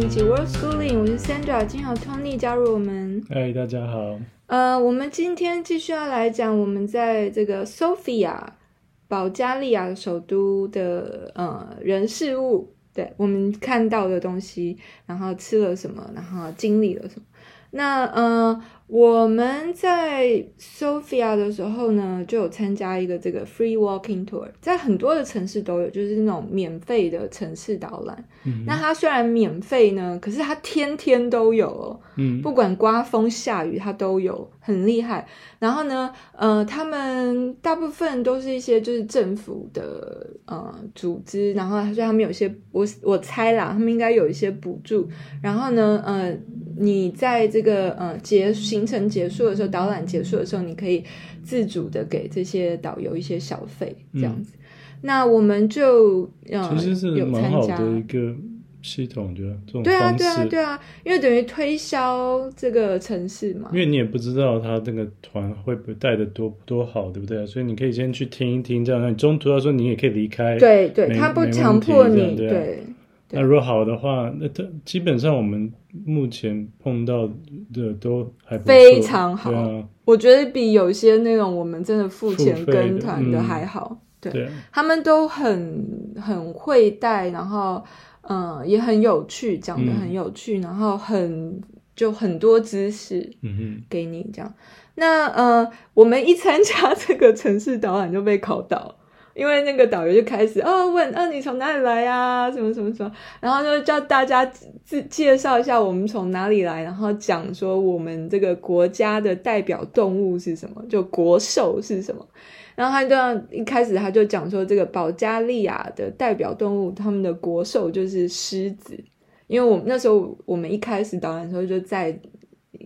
们一起 World Schooling，我是 Sandra，今天有 Tony 加入我们。嗨，大家好。呃，我们今天继续要来讲我们在这个 Sofia 保加利亚首都的呃人事物，对，我们看到的东西，然后吃了什么，然后经历了什么。那呃。我们在 Sofia 的时候呢，就有参加一个这个 free walking tour，在很多的城市都有，就是那种免费的城市导览。嗯、那它虽然免费呢，可是它天天都有哦，嗯，不管刮风下雨，它都有，很厉害。然后呢，呃，他们大部分都是一些就是政府的呃组织，然后所以他们有些，我我猜啦，他们应该有一些补助。然后呢，呃。你在这个呃结行程结束的时候，导览结束的时候，你可以自主的给这些导游一些小费，这样子。嗯、那我们就呃其实是蛮好的一个系统，就这种对啊对啊对啊，因为等于推销这个城市嘛。因为你也不知道他那个团会不会带的多多好，对不对？所以你可以先去听一听，这样，你中途要说你也可以离开。对对，他不强迫你，对。对那如果好的话，那它基本上我们目前碰到的都还不，非常好。啊、我觉得比有些那种我们真的付钱跟团的还好。嗯、对，对他们都很很会带，然后嗯也很有趣，讲的很有趣，嗯、然后很就很多知识嗯给你这样。嗯、那呃，我们一参加这个城市导览就被考到。因为那个导游就开始哦问，啊你从哪里来呀、什么什么什么，然后就叫大家自介绍一下我们从哪里来，然后讲说我们这个国家的代表动物是什么，就国兽是什么。然后他就一开始他就讲说这个保加利亚的代表动物，他们的国兽就是狮子。因为我们那时候我们一开始导览的时候就在。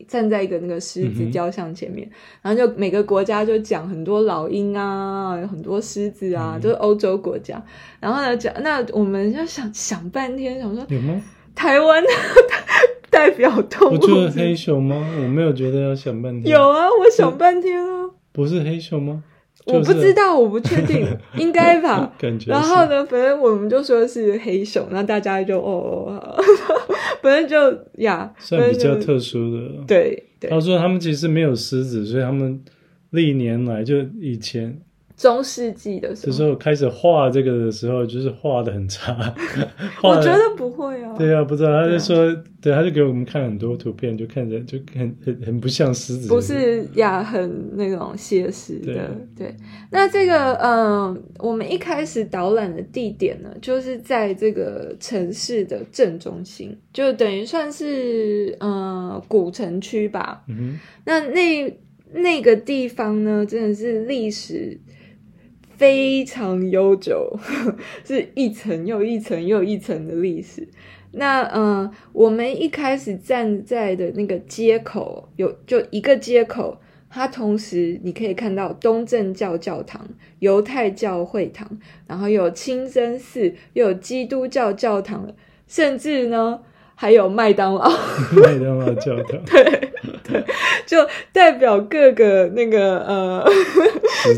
站在一个那个狮子雕像前面，嗯、然后就每个国家就讲很多老鹰啊，有很多狮子啊，都、嗯、是欧洲国家。然后呢，讲那我们就想想半天，想说有吗？台湾的 代表动物，不就是黑熊吗？我没有觉得要想半天。有啊，我想半天啊，不是黑熊吗？我不知道，我不确定，应该吧。感觉。然后呢，反正我们就说是黑熊，然后大家就哦，反正就呀，算比较特殊的。对对。他说他们其实没有狮子，所以他们历年来就以前。中世纪的时候，这时候开始画这个的时候，就是画的很差。我觉得不会啊。对啊，不知道他就说，对，他就给我们看很多图片，就看着就很很很不像狮子。不是呀，很那种写实的。对，对，那这个嗯，我们一开始导览的地点呢，就是在这个城市的正中心，就等于算是嗯古城区吧。嗯哼。那那那个地方呢，真的是历史。非常悠久，是一层又一层又一层的历史。那嗯、呃，我们一开始站在的那个街口，有就一个街口，它同时你可以看到东正教教堂、犹太教会堂，然后有清真寺，又有基督教教堂，甚至呢。还有麦当劳，麦当劳教堂，对对，就代表各个那个呃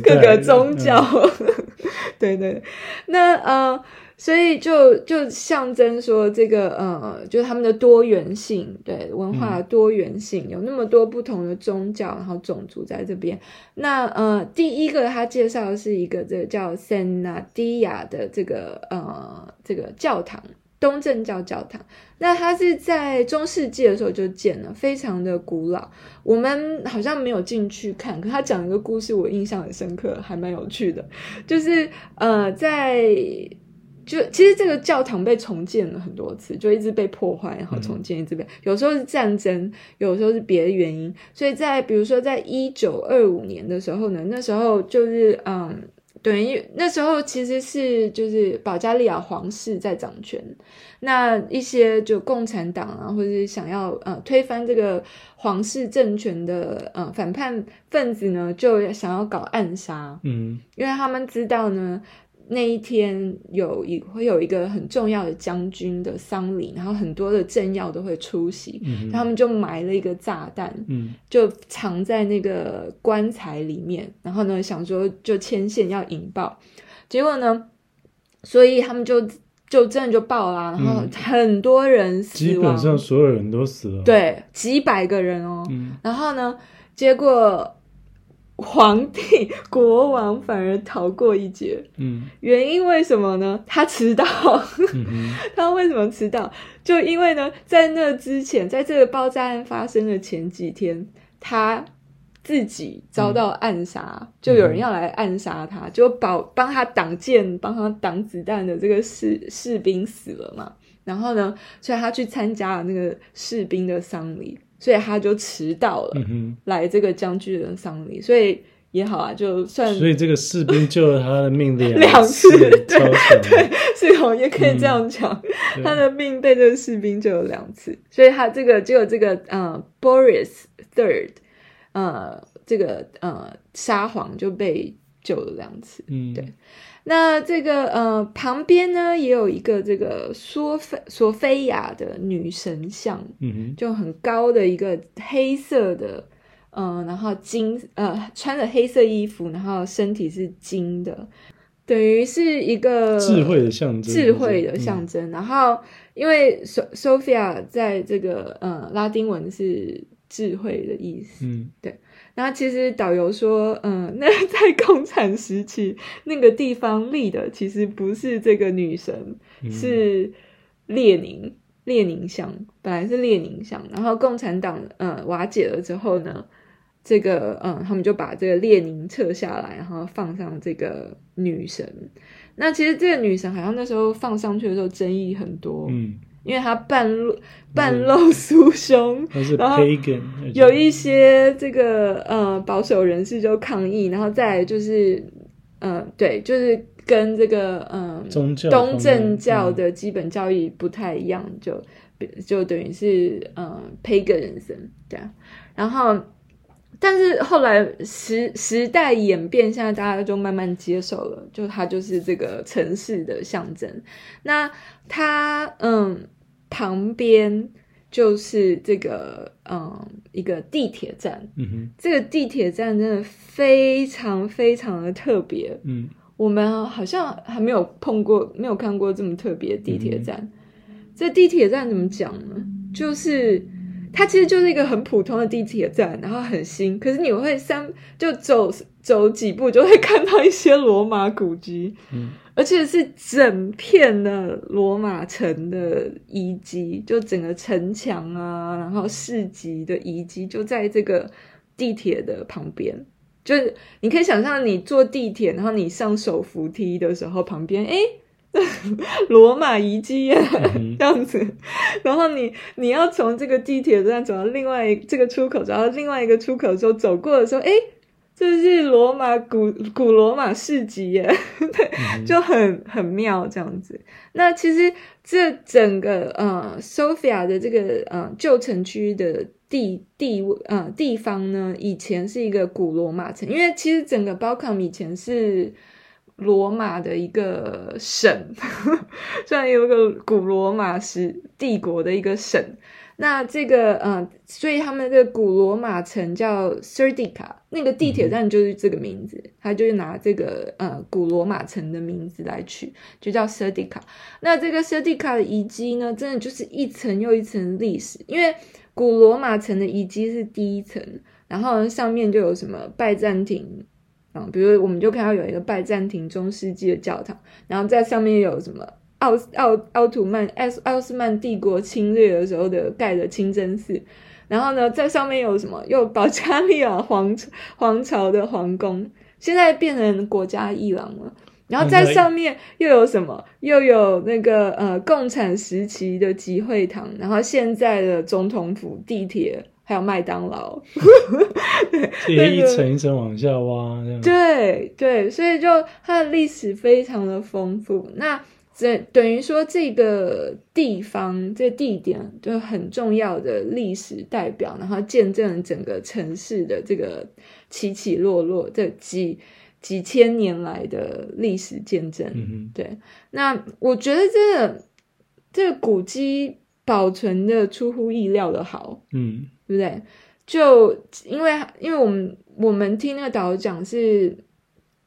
各个宗教，嗯、对对，那呃，所以就就象征说这个呃，就他们的多元性，对文化的多元性，嗯、有那么多不同的宗教，然后种族在这边。那呃，第一个他介绍的是一个这个叫圣纳迪亚的这个呃这个教堂。东正教教堂，那它是在中世纪的时候就建了，非常的古老。我们好像没有进去看，可他讲一个故事，我印象很深刻，还蛮有趣的。就是呃，在就其实这个教堂被重建了很多次，就一直被破坏，然后重建，一直被、有时候是战争，有时候是别的原因。所以在比如说在一九二五年的时候呢，那时候就是嗯。对，因为那时候其实是就是保加利亚皇室在掌权，那一些就共产党啊，或者是想要呃推翻这个皇室政权的呃反叛分子呢，就想要搞暗杀，嗯，因为他们知道呢。那一天有一会有一个很重要的将军的丧礼，然后很多的政要都会出席，嗯、他们就埋了一个炸弹，嗯、就藏在那个棺材里面，然后呢想说就牵线要引爆，结果呢，所以他们就就真的就爆啦，然后很多人死亡，基本上所有人都死了，对，几百个人哦。嗯，然后呢，结果皇帝 国王反而逃过一劫。嗯，原因为什么呢？他迟到。嗯，他为什么迟到？就因为呢，在那之前，在这个爆炸案发生的前几天，他。自己遭到暗杀，嗯、就有人要来暗杀他，嗯、就保帮他挡箭、帮他挡子弹的这个士士兵死了嘛。然后呢，所以他去参加了那个士兵的丧礼，所以他就迟到了，来这个将军的丧礼。所以也好啊，就算所以这个士兵救了他的命两两次，对对，是哦，也可以这样讲，嗯、他的命被这个士兵救了两次，所以他这个就有这个呃，Boris Third。呃，这个呃，沙皇就被救了两次。嗯，对。那这个呃，旁边呢也有一个这个索菲索菲亚的女神像，嗯哼，就很高的一个黑色的，嗯、呃，然后金呃，穿着黑色衣服，然后身体是金的，等于是一个智慧的象征，智慧的象征。嗯、然后因为索索菲亚在这个呃拉丁文是。智慧的意思，嗯，对。然后其实导游说，嗯，那在 共产时期那个地方立的其实不是这个女神，嗯、是列宁，列宁像，本来是列宁像。然后共产党，嗯，瓦解了之后呢，这个，嗯，他们就把这个列宁撤下来，然后放上这个女神。那其实这个女神好像那时候放上去的时候争议很多，嗯。因为他半露半露酥胸，然后有一些这个呃保守人士就抗议，然后再来就是呃对，就是跟这个呃宗教东正教的基本教义不太一样，嗯、就就等于是呃 paganism 对，然后。但是后来时时代演变，现在大家就慢慢接受了，就它就是这个城市的象征。那它嗯旁边就是这个嗯一个地铁站，嗯哼，这个地铁站真的非常非常的特别，嗯，我们好像还没有碰过，没有看过这么特别的地铁站。嗯，这地铁站怎么讲呢？就是。它其实就是一个很普通的地铁站，然后很新。可是你会三就走走几步，就会看到一些罗马古迹，嗯，而且是整片的罗马城的遗迹，就整个城墙啊，然后市集的遗迹就在这个地铁的旁边。就是你可以想象，你坐地铁，然后你上手扶梯的时候，旁边诶 罗马遗迹耶，这样子，然后你你要从这个地铁站走到另外这个出口，走到另外一个出口的时候，走过的时候，诶，这是罗马古古罗马市集耶，对，就很很妙这样子。那其实这整个呃，Sofia 的这个呃旧城区的地地呃地方呢，以前是一个古罗马城，因为其实整个 Balkan 以前是。罗马的一个省，虽然有个古罗马时帝国的一个省，那这个呃，所以他们这个古罗马城叫 Serdica，那个地铁站就是这个名字，他就是拿这个呃古罗马城的名字来取，就叫 Serdica。那这个 Serdica 的遗迹呢，真的就是一层又一层历史，因为古罗马城的遗迹是第一层，然后上面就有什么拜占庭。比如我们就看到有一个拜占庭中世纪的教堂，然后在上面有什么奥奥奥土曼奥奥斯曼帝国侵略的时候的盖的清真寺，然后呢，在上面有什么？有保加利亚皇皇朝的皇宫，现在变成国家艺廊了。然后在上面又有什么？又有那个呃共产时期的集会堂，然后现在的总统府、地铁。还有麦当劳，对，一层一层往下挖，这样。对对，所以就它的历史非常的丰富。那这等于说这个地方、这个地点就很重要的历史代表，然后见证了整个城市的这个起起落落，这几几千年来的历史见证。嗯哼，对。那我觉得这个这个古迹保存的出乎意料的好。嗯。对不对？就因为因为我们我们听那个导游讲是，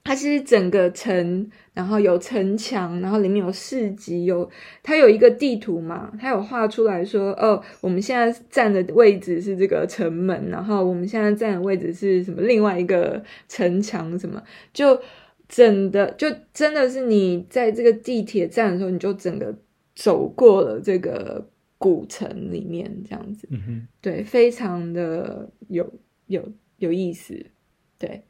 它是整个城，然后有城墙，然后里面有市集，有它有一个地图嘛，它有画出来说，哦，我们现在站的位置是这个城门，然后我们现在站的位置是什么？另外一个城墙什么？就整的，就真的是你在这个地铁站的时候，你就整个走过了这个古城里面，这样子，嗯哼，对，非常的有有有意思，对。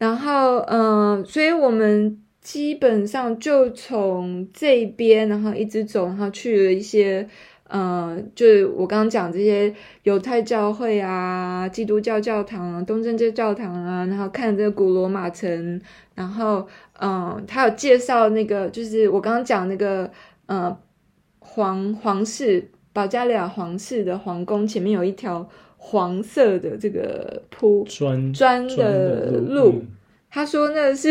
然后，嗯、所以我们基本上就从这边，然后一直走，然后去了一些，嗯、呃，就是我刚刚讲这些犹太教会啊、基督教教堂啊、东正教教堂啊，然后看这个古罗马城，然后，嗯、呃，他有介绍那个，就是我刚刚讲那个，呃，皇皇室保加利亚皇室的皇宫前面有一条。黄色的这个铺砖砖的路，嗯、他说那是，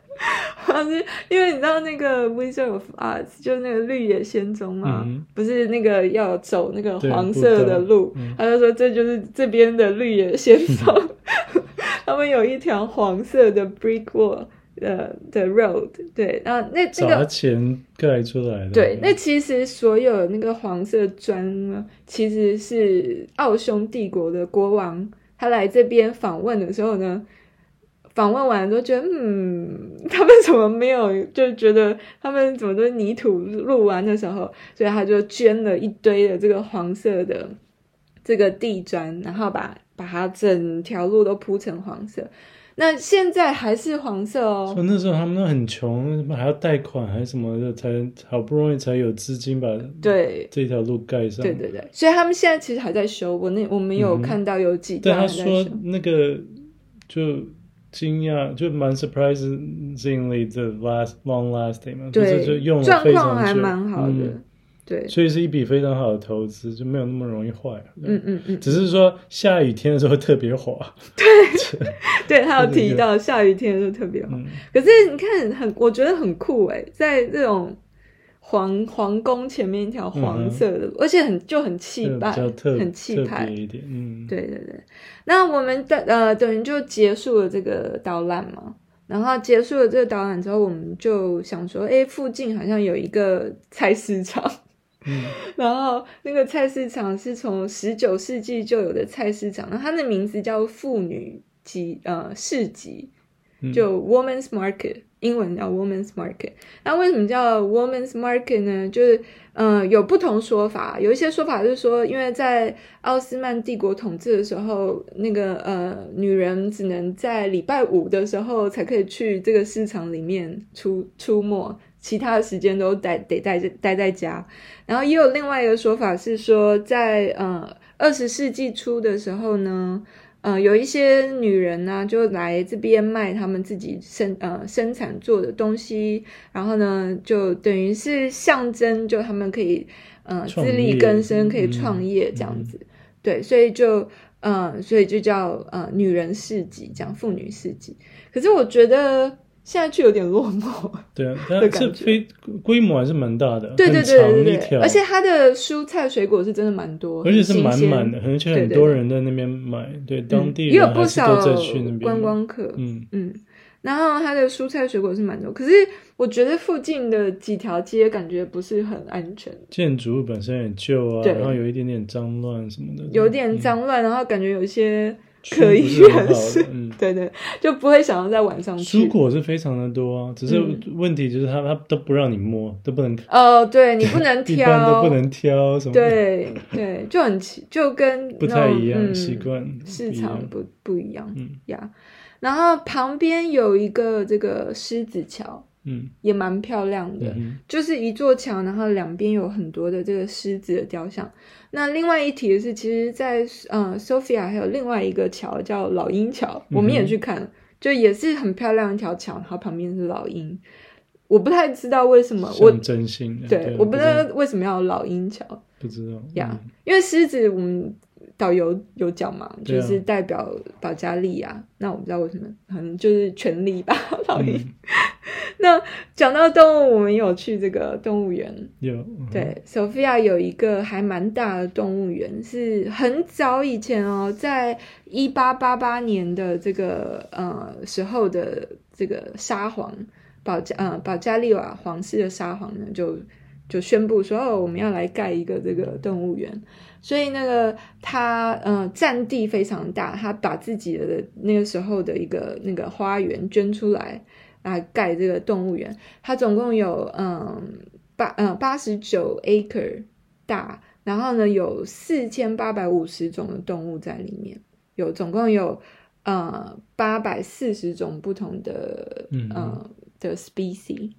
他是因为你知道那个 Wizard of Oz 就是那个绿野仙踪嘛，嗯、不是那个要走那个黄色的路，嗯、他就说这就是这边的绿野仙踪，嗯、他们有一条黄色的 brick wall。呃的 road 对，然后那这个钱盖出来的，对，那其实所有那个黄色砖呢，其实是奥匈帝国的国王，他来这边访问的时候呢，访问完都觉得，嗯，他们怎么没有，就觉得他们怎么都是泥土路完的时候，所以他就捐了一堆的这个黄色的这个地砖，然后把把它整条路都铺成黄色。那现在还是黄色哦。说那时候他们都很穷，还要贷款还是什么的，才好不容易才有资金把对这条路盖上。对对对，所以他们现在其实还在修。我那我们有看到有几段。但他说那个就惊讶，就蛮 surprisingly the last long lasting 嘛，对就是就用了非常久，状况还蛮好的。嗯对，所以是一笔非常好的投资，就没有那么容易坏。嗯嗯嗯，只是说下雨天的时候特别滑。对，对他有提到下雨天的时候特别滑。嗯、可是你看，很我觉得很酷哎，在这种皇皇宫前面一条黄色的，嗯、而且很就很气派，很气派一点。嗯，对对对。那我们的呃等于就结束了这个导览嘛。然后结束了这个导览之后，我们就想说，哎，附近好像有一个菜市场。嗯，然后那个菜市场是从十九世纪就有的菜市场，那它的名字叫妇女集呃市集，就 Woman's Market，英文叫 Woman's Market。那为什么叫 Woman's Market 呢？就是呃有不同说法，有一些说法是说，因为在奥斯曼帝国统治的时候，那个呃女人只能在礼拜五的时候才可以去这个市场里面出出没。其他的时间都待得待在待在家，然后也有另外一个说法是说在，在呃二十世纪初的时候呢，呃有一些女人呢、啊、就来这边卖他们自己生呃生产做的东西，然后呢就等于是象征，就他们可以呃自力更生，可以创业这样子，嗯、对，所以就呃所以就叫呃女人市集，讲妇女市集。可是我觉得。现在去有点落寞，对啊，但是非规模还是蛮大的，对对对对对，而且它的蔬菜水果是真的蛮多，而且是满满的，而且很多人在那边买，对当地也有不少观光客，嗯。嗯，然后它的蔬菜水果是蛮多，可是我觉得附近的几条街感觉不是很安全，建筑物本身也旧啊，然后有一点点脏乱什么的，有点脏乱，然后感觉有一些。可以远是，嗯，对对，就不会想要在晚上去。蔬果是非常的多啊，只是问题就是他他都不让你摸，都不能。哦，对你不能挑，一般都不能挑什么。对对，就很奇，就跟不太一样习惯，市场不不一样，嗯呀。然后旁边有一个这个狮子桥。嗯，也蛮漂亮的，嗯、就是一座桥，然后两边有很多的这个狮子的雕像。那另外一提的是，其实在，在呃 Sofia 还有另外一个桥叫老鹰桥，我们也去看，就也是很漂亮一条桥，然后旁边是老鹰。我不太知道为什么，我真心对，对我不知道为什么要老鹰桥，不知道呀，嗯、因为狮子我们。导游有讲嘛，就是代表保加利亚。啊、那我不知道为什么，可能就是权力吧，老鹰。嗯、那讲到动物，我们有去这个动物园。有。嗯、对，Sofia 有一个还蛮大的动物园，是很早以前哦，在一八八八年的这个呃时候的这个沙皇保加呃保加利亚皇室的沙皇呢，就就宣布说哦，我们要来盖一个这个动物园。所以那个他呃占地非常大，他把自己的那个时候的一个那个花园捐出来来盖这个动物园。他总共有嗯八嗯八十九 acre 大，然后呢有四千八百五十种的动物在里面，有总共有呃八百四十种不同的嗯、呃、的 species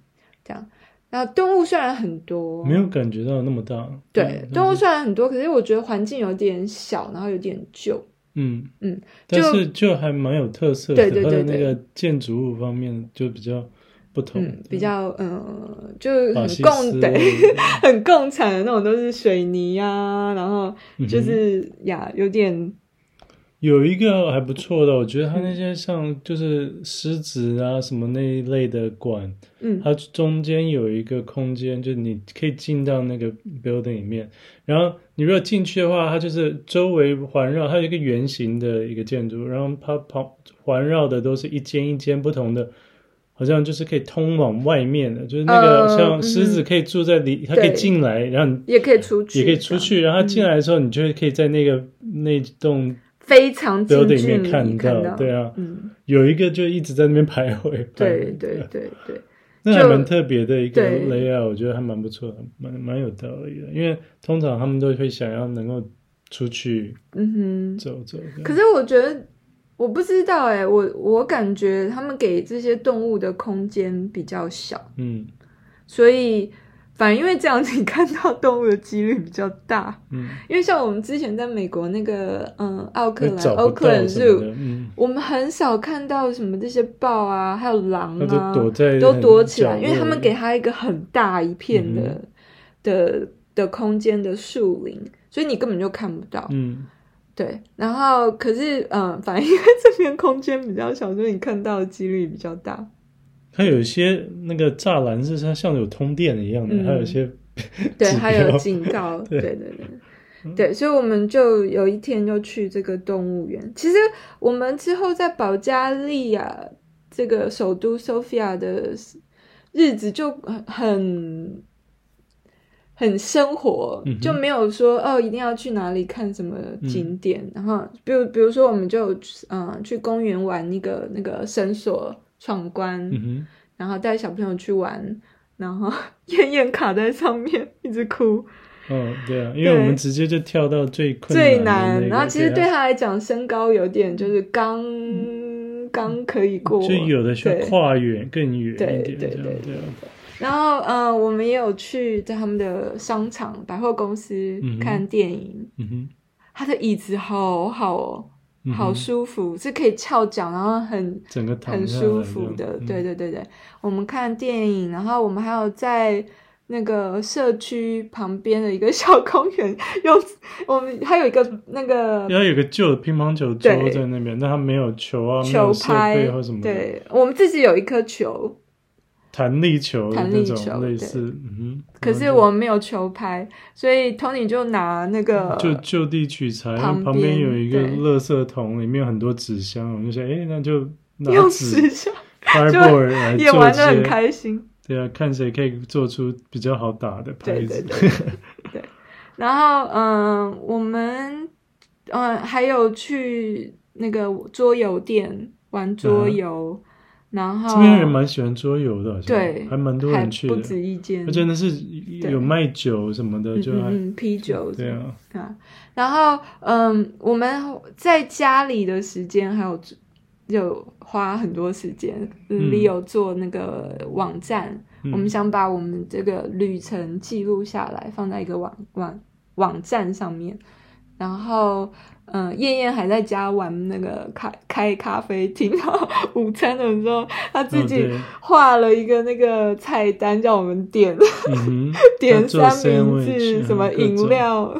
这样。然后动物虽然很多，没有感觉到那么大。对，嗯、动物虽然很多，可是我觉得环境有点小，然后有点旧。嗯嗯，但是就还蛮有特色的。对对对，对，那个建筑物方面就比较不同，嗯、比较嗯、呃，就很共对，很共产的那种，都是水泥啊，然后就是、嗯、呀，有点。有一个还不错的，我觉得它那些像就是狮子啊什么那一类的馆，嗯，它中间有一个空间，就你可以进到那个 building 里面，然后你如果进去的话，它就是周围环绕，它有一个圆形的一个建筑，然后它旁环绕的都是一间一间不同的，好像就是可以通往外面的，就是那个像狮子可以住在里，它可以进来，然后也可以出去，也可以出去，然后它进来的时候，你就会可以在那个那栋。非常近距离看到，对啊，嗯，有一个就一直在那边徘徊，对 对对对，那还蛮特别的一个 layout，我觉得还蛮不错的，蛮蛮有道理的。因为通常他们都会想要能够出去，嗯哼，走走。可是我觉得我不知道哎，我我感觉他们给这些动物的空间比较小，嗯，所以。反正因为这样子，你看到动物的几率比较大。嗯，因为像我们之前在美国那个，嗯，奥克兰，Oakland Zoo，嗯，我们很少看到什么这些豹啊，还有狼啊，都躲在都躲起来，因为他们给他一个很大一片的、嗯、的的空间的树林，所以你根本就看不到。嗯，对。然后可是，嗯，反正因为这边空间比较小，所以你看到的几率比较大。它有一些那个栅栏是它像有通电一样的，嗯、还有一些 对，还有警告，对 对。对对，所以我们就有一天就去这个动物园。其实我们之后在保加利亚这个首都 Sofia 的日子就很很生活，嗯、就没有说哦一定要去哪里看什么景点，嗯、然后比如比如说我们就嗯、呃、去公园玩那个那个绳索。闯关，嗯、然后带小朋友去玩，然后 燕燕卡在上面 一直哭。哦，对啊，因为我们直接就跳到最困难、那个、最难，然后其实对他来讲，身高有点就是刚、嗯、刚可以过，就有的需要跨远更远一点，对对对对。然后，嗯、呃，我们也有去在他们的商场、百货公司看电影。嗯哼，他的椅子好好哦。好舒服，嗯、是可以翘脚，然后很整个很舒服的。嗯、对对对对，我们看电影，然后我们还有在那个社区旁边的一个小公园，用 我们还有一个那个，然后有个旧的乒乓球桌在那边，对但它没有球啊，球拍或什么。对，我们自己有一颗球。弹力球，弹力球类似，嗯。可是我们没有球拍，所以 Tony 就拿那个，就就地取材。旁边有一个垃圾桶，里面有很多纸箱，我们就说，哎，那就拿纸箱来，也玩的很开心。对啊，看谁可以做出比较好打的拍子。对，然后嗯，我们嗯还有去那个桌游店玩桌游。然后这边人蛮喜欢桌游的，对，还蛮多人去的，不止一间。而且那是有卖酒什么的，就嗯啤酒这样啊。然后嗯，我们在家里的时间还有有花很多时间，里有做那个网站，我们想把我们这个旅程记录下来，放在一个网网网站上面，然后。嗯，燕燕还在家玩那个开开咖啡厅，然后午餐的时候，他自己画了一个那个菜单，叫我们点，嗯、点三明治，什么饮料。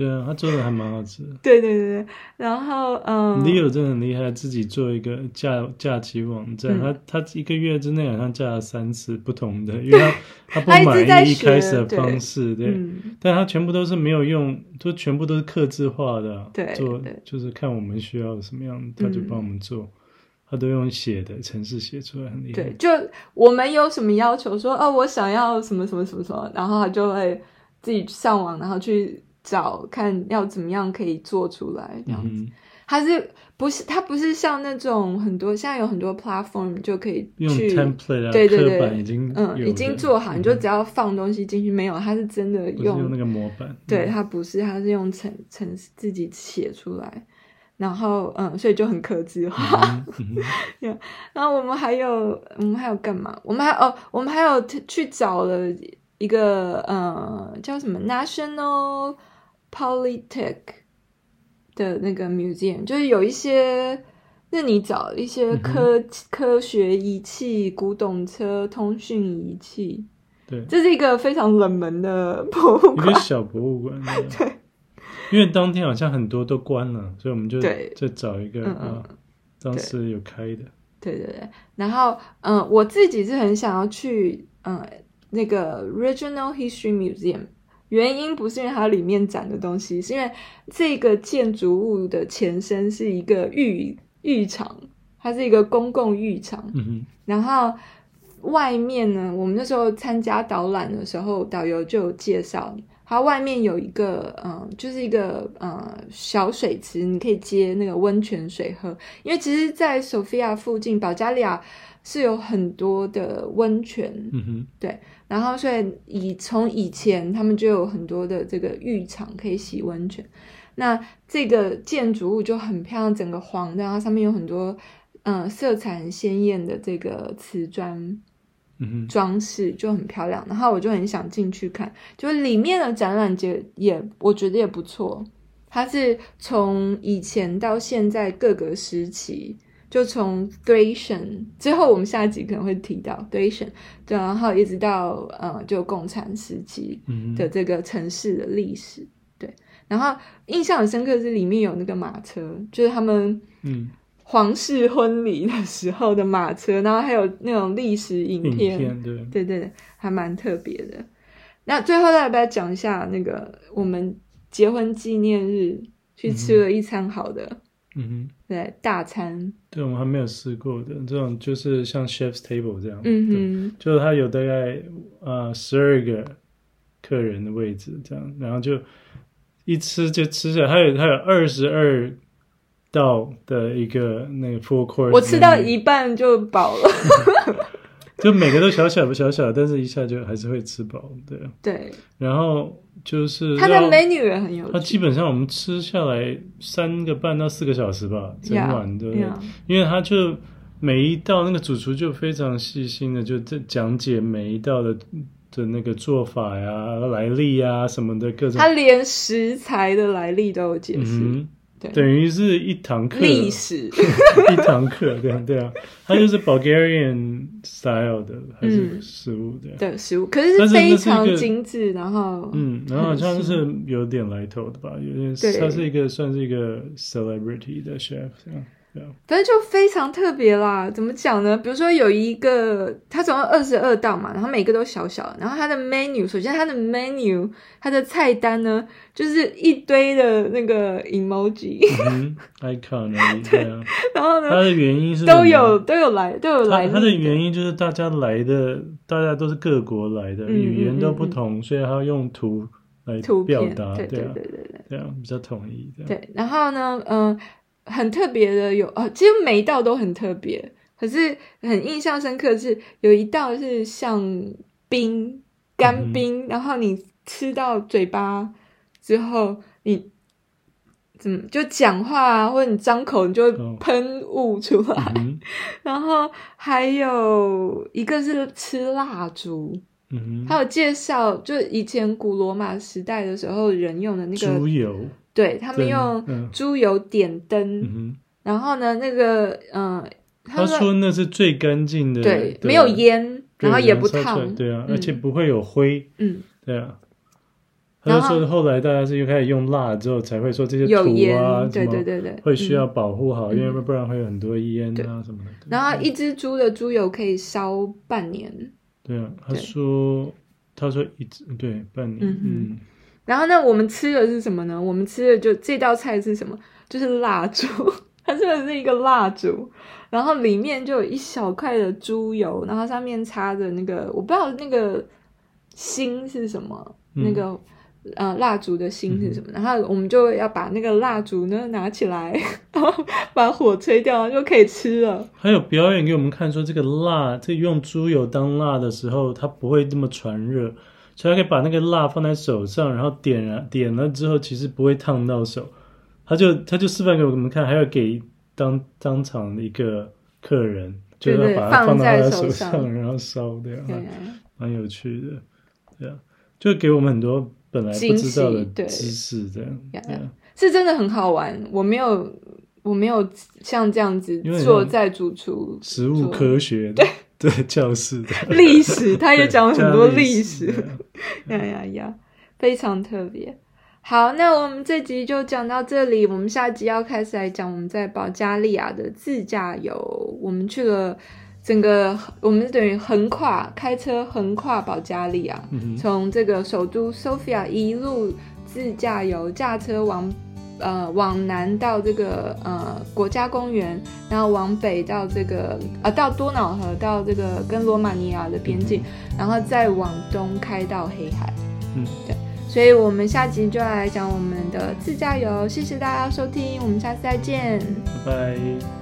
对啊，他做的还蛮好吃的。对对对，然后嗯，Leo 真的很厉害，自己做一个假假期网站，嗯、他他一个月之内好像架了三次不同的，因为他 他不满意一开始的方式，对，对。嗯、但他全部都是没有用，都全部都是客制化的，对，做就是看我们需要什么样，他就帮我们做。他都用写的程式写出来，很厉害。对，就我们有什么要求说，说哦，我想要什么什么什么什么，然后他就会自己上网，然后去找看要怎么样可以做出来这样子。嗯它是不是它不是像那种很多现在有很多 platform 就可以去用 template 啊，对对对，已经嗯已经做好，你就只要放东西进去。没有，它是真的用，用那个模板。对，它不是，它是用程程自己写出来，然后嗯，所以就很客制化。然后我们还有我们还有干嘛？我们还哦，我们还有去找了一个呃叫什么 National Polytech。的那个 museum 就是有一些，那你找一些科、嗯、科学仪器、古董车、通讯仪器，对，这是一个非常冷门的 博物馆，一个小博物馆。对，因为当天好像很多都关了，所以我们就对，就找一个嗯当时有开的。对对对，然后嗯，我自己是很想要去嗯那个 Regional History Museum。原因不是因为它里面展的东西，是因为这个建筑物的前身是一个浴浴场，它是一个公共浴场。嗯哼。然后外面呢，我们那时候参加导览的时候，导游就有介绍，它外面有一个嗯，就是一个嗯小水池，你可以接那个温泉水喝。因为其实，在索菲亚附近，保加利亚是有很多的温泉。嗯哼。对。然后，所以以从以前他们就有很多的这个浴场可以洗温泉。那这个建筑物就很漂亮，整个黄的，然后上面有很多嗯色彩很鲜艳的这个瓷砖装饰，就很漂亮。然后我就很想进去看，就里面的展览节也我觉得也不错。它是从以前到现在各个时期。就从 Thracian 之后，我们下一集可能会提到 Thracian 对，然后一直到呃，就共产时期的这个城市的历史，对。然后印象很深刻是里面有那个马车，就是他们嗯皇室婚礼的时候的马车，然后还有那种历史影片，影片对对对，还蛮特别的。那最后再来讲一下那个我们结婚纪念日去吃了一餐好的。嗯嗯哼，对，大餐，对，我们还没有试过的这种，就是像 chef's table 这样，嗯哼，就是它有大概呃十二个客人的位置这样，然后就一吃就吃下来，还有它有二十二道的一个那个 full course，我吃到一半就饱了。就每个都小小不小小，但是一下就还是会吃饱，对。对。然后就是它的 menu 也很有趣。它基本上我们吃下来三个半到四个小时吧，整晚对.因为它就每一道那个主厨就非常细心的就在讲解每一道的的那个做法呀、来历呀什么的各种。他连食材的来历都有解释。等于是一堂课，历史。一堂课，对啊，对啊，它就是 Bulgarian style 的，还是食物的，对食物，可是是非常精致，然后嗯，然后好像是有点来头的吧，有点，它是一个算是一个 celebrity 的 chef 这样。反正就非常特别啦，怎么讲呢？比如说有一个，它总共二十二道嘛，然后每个都小小的，然后它的 menu，首先它的 menu，它的菜单呢，就是一堆的那个 emoji，嗯，icon 对啊，然后呢，它的原因是都有都有来都有来，它的原因就是大家来的，大家都是各国来的，嗯、语言都不同，嗯、所以它用图来表达，对对对对对，这样比较统一。对，然后呢，嗯、呃。很特别的有啊，其实每一道都很特别，可是很印象深刻的是有一道是像冰干冰，嗯、然后你吃到嘴巴之后，你怎么就讲话啊，或者你张口你就会喷雾出来，哦嗯、然后还有一个是吃蜡烛，嗯，还有介绍就以前古罗马时代的时候人用的那个猪油。对，他们用猪油点灯，嗯、然后呢，那个嗯、呃，他说那是最干净的，对，没有烟，然后也不烫，对啊，嗯、而且不会有灰，嗯，对啊。他就说后来大家是又开始用蜡之后，才会说这些土啊，对对对对，会需要保护好，嗯、因为不然会有很多烟啊什么的。然后一只猪的猪油可以烧半年。对啊，他说他说一只对半年，嗯。嗯然后呢，我们吃的是什么呢？我们吃的就这道菜是什么？就是蜡烛。它真的是一个蜡烛，然后里面就有一小块的猪油，然后上面插着那个我不知道那个心是什么，嗯、那个呃蜡烛的心是什么，嗯、然后我们就要把那个蜡烛呢拿起来，然后把火吹掉，就可以吃了。还有表演给我们看，说这个蜡，这、用猪油当蜡的时候，它不会那么传热，所以他可以把那个蜡放在手上，然后点燃，点了之后其实不会烫到手。他就他就示范给我们看，还要给当当场的一个客人，就要把它放到他的手上，然后烧掉，蛮、啊、有趣的，对啊，就给我们很多本来不知道的知识，这样，是真的很好玩。我没有我没有像这样子坐在主厨食物科学的。对 对教室的 历史，他也讲了很多历史，呀呀呀，非常特别。好，那我们这集就讲到这里。我们下集要开始来讲我们在保加利亚的自驾游。我们去了整个，我们等于横跨开车横跨保加利亚，嗯、从这个首都 Sofia 一路自驾游，驾车往呃往南到这个呃国家公园，然后往北到这个呃到多瑙河，到这个跟罗马尼亚的边境，嗯、然后再往东开到黑海。嗯，对。所以，我们下集就要来讲我们的自驾游。谢谢大家收听，我们下次再见，拜拜。